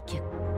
Classique.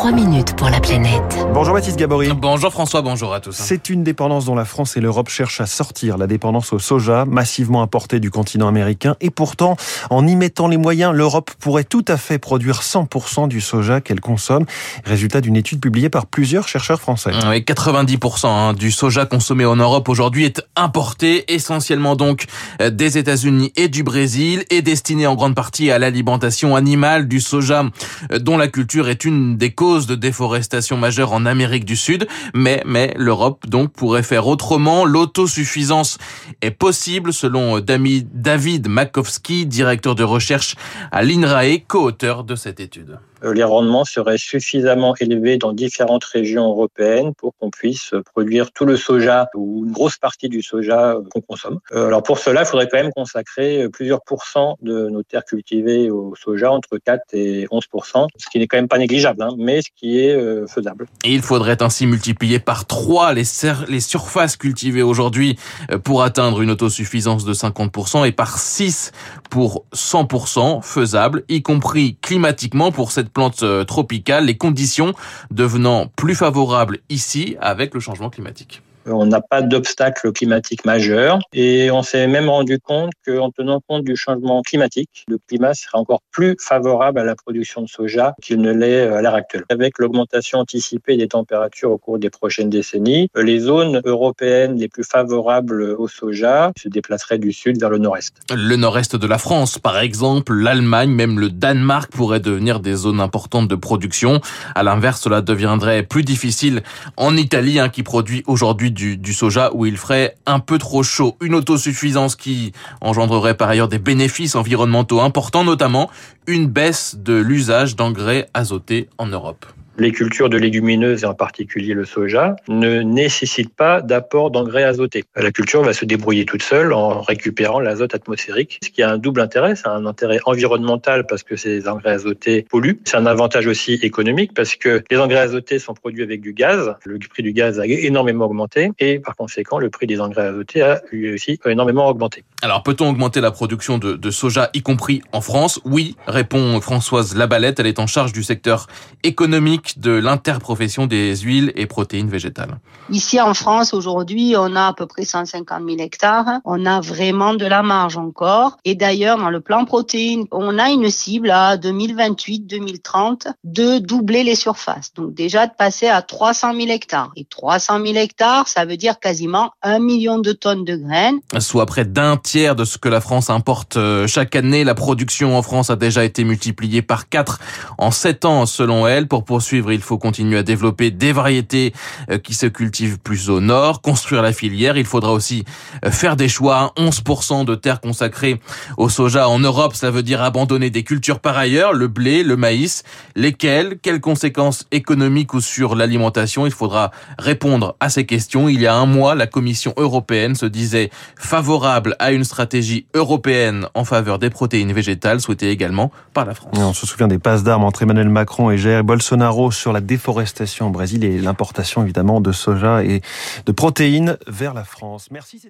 3 minutes pour la planète. Bonjour Baptiste Gabory. Bonjour François, bonjour à tous. C'est une dépendance dont la France et l'Europe cherchent à sortir, la dépendance au soja, massivement importé du continent américain. Et pourtant, en y mettant les moyens, l'Europe pourrait tout à fait produire 100% du soja qu'elle consomme. Résultat d'une étude publiée par plusieurs chercheurs français. Oui, 90% hein, du soja consommé en Europe aujourd'hui est importé, essentiellement donc euh, des États-Unis et du Brésil, et destiné en grande partie à l'alimentation animale du soja, euh, dont la culture est une des causes de déforestation majeure en Amérique du Sud, mais, mais l'Europe donc pourrait faire autrement. L'autosuffisance est possible selon David Makowski, directeur de recherche à l'INRAE, co-auteur de cette étude. Euh, les rendements seraient suffisamment élevés dans différentes régions européennes pour qu'on puisse produire tout le soja ou une grosse partie du soja euh, qu'on consomme. Euh, alors pour cela, il faudrait quand même consacrer plusieurs pourcents de nos terres cultivées au soja, entre 4 et 11 ce qui n'est quand même pas négligeable, hein, mais ce qui est faisable. Et il faudrait ainsi multiplier par 3 les, les surfaces cultivées aujourd'hui pour atteindre une autosuffisance de 50% et par 6 pour 100 faisable, y compris climatiquement pour cette plantes euh, tropicales, les conditions devenant plus favorables ici avec le changement climatique. On n'a pas d'obstacle climatique majeur et on s'est même rendu compte qu'en tenant compte du changement climatique, le climat sera encore plus favorable à la production de soja qu'il ne l'est à l'heure actuelle. Avec l'augmentation anticipée des températures au cours des prochaines décennies, les zones européennes les plus favorables au soja se déplaceraient du sud vers le nord-est. Le nord-est de la France, par exemple, l'Allemagne, même le Danemark pourraient devenir des zones importantes de production. À l'inverse, cela deviendrait plus difficile en Italie, hein, qui produit aujourd'hui du, soja où il ferait un peu trop chaud. Une autosuffisance qui engendrerait par ailleurs des bénéfices environnementaux importants, notamment une baisse de l'usage d'engrais azotés en Europe les cultures de légumineuses et en particulier le soja ne nécessitent pas d'apport d'engrais azotés. La culture va se débrouiller toute seule en récupérant l'azote atmosphérique, ce qui a un double intérêt. C'est un intérêt environnemental parce que ces engrais azotés polluent. C'est un avantage aussi économique parce que les engrais azotés sont produits avec du gaz. Le prix du gaz a énormément augmenté et par conséquent, le prix des engrais azotés a lui aussi énormément augmenté. Alors, peut-on augmenter la production de, de soja, y compris en France? Oui, répond Françoise Labalette. Elle est en charge du secteur économique de l'interprofession des huiles et protéines végétales. Ici en France, aujourd'hui, on a à peu près 150 000 hectares. On a vraiment de la marge encore. Et d'ailleurs, dans le plan protéines, on a une cible à 2028-2030 de doubler les surfaces. Donc déjà de passer à 300 000 hectares. Et 300 000 hectares, ça veut dire quasiment un million de tonnes de graines. Soit près d'un tiers de ce que la France importe euh, chaque année. La production en France a déjà été multipliée par 4 en 7 ans selon elle pour poursuivre il faut continuer à développer des variétés euh, qui se cultivent plus au nord, construire la filière. Il faudra aussi euh, faire des choix. 11% de terres consacrées au soja en Europe, ça veut dire abandonner des cultures par ailleurs, le blé, le maïs. Lesquelles Quelles conséquences économiques ou sur l'alimentation? Il faudra répondre à ces questions. Il y a un mois, la Commission européenne se disait favorable à une stratégie européenne en faveur des protéines végétales, souhaitée également par la France. on se souvient des passes d'armes entre Emmanuel Macron et Jair Bolsonaro sur la déforestation au Brésil et l'importation évidemment de soja et de protéines vers la France. Merci,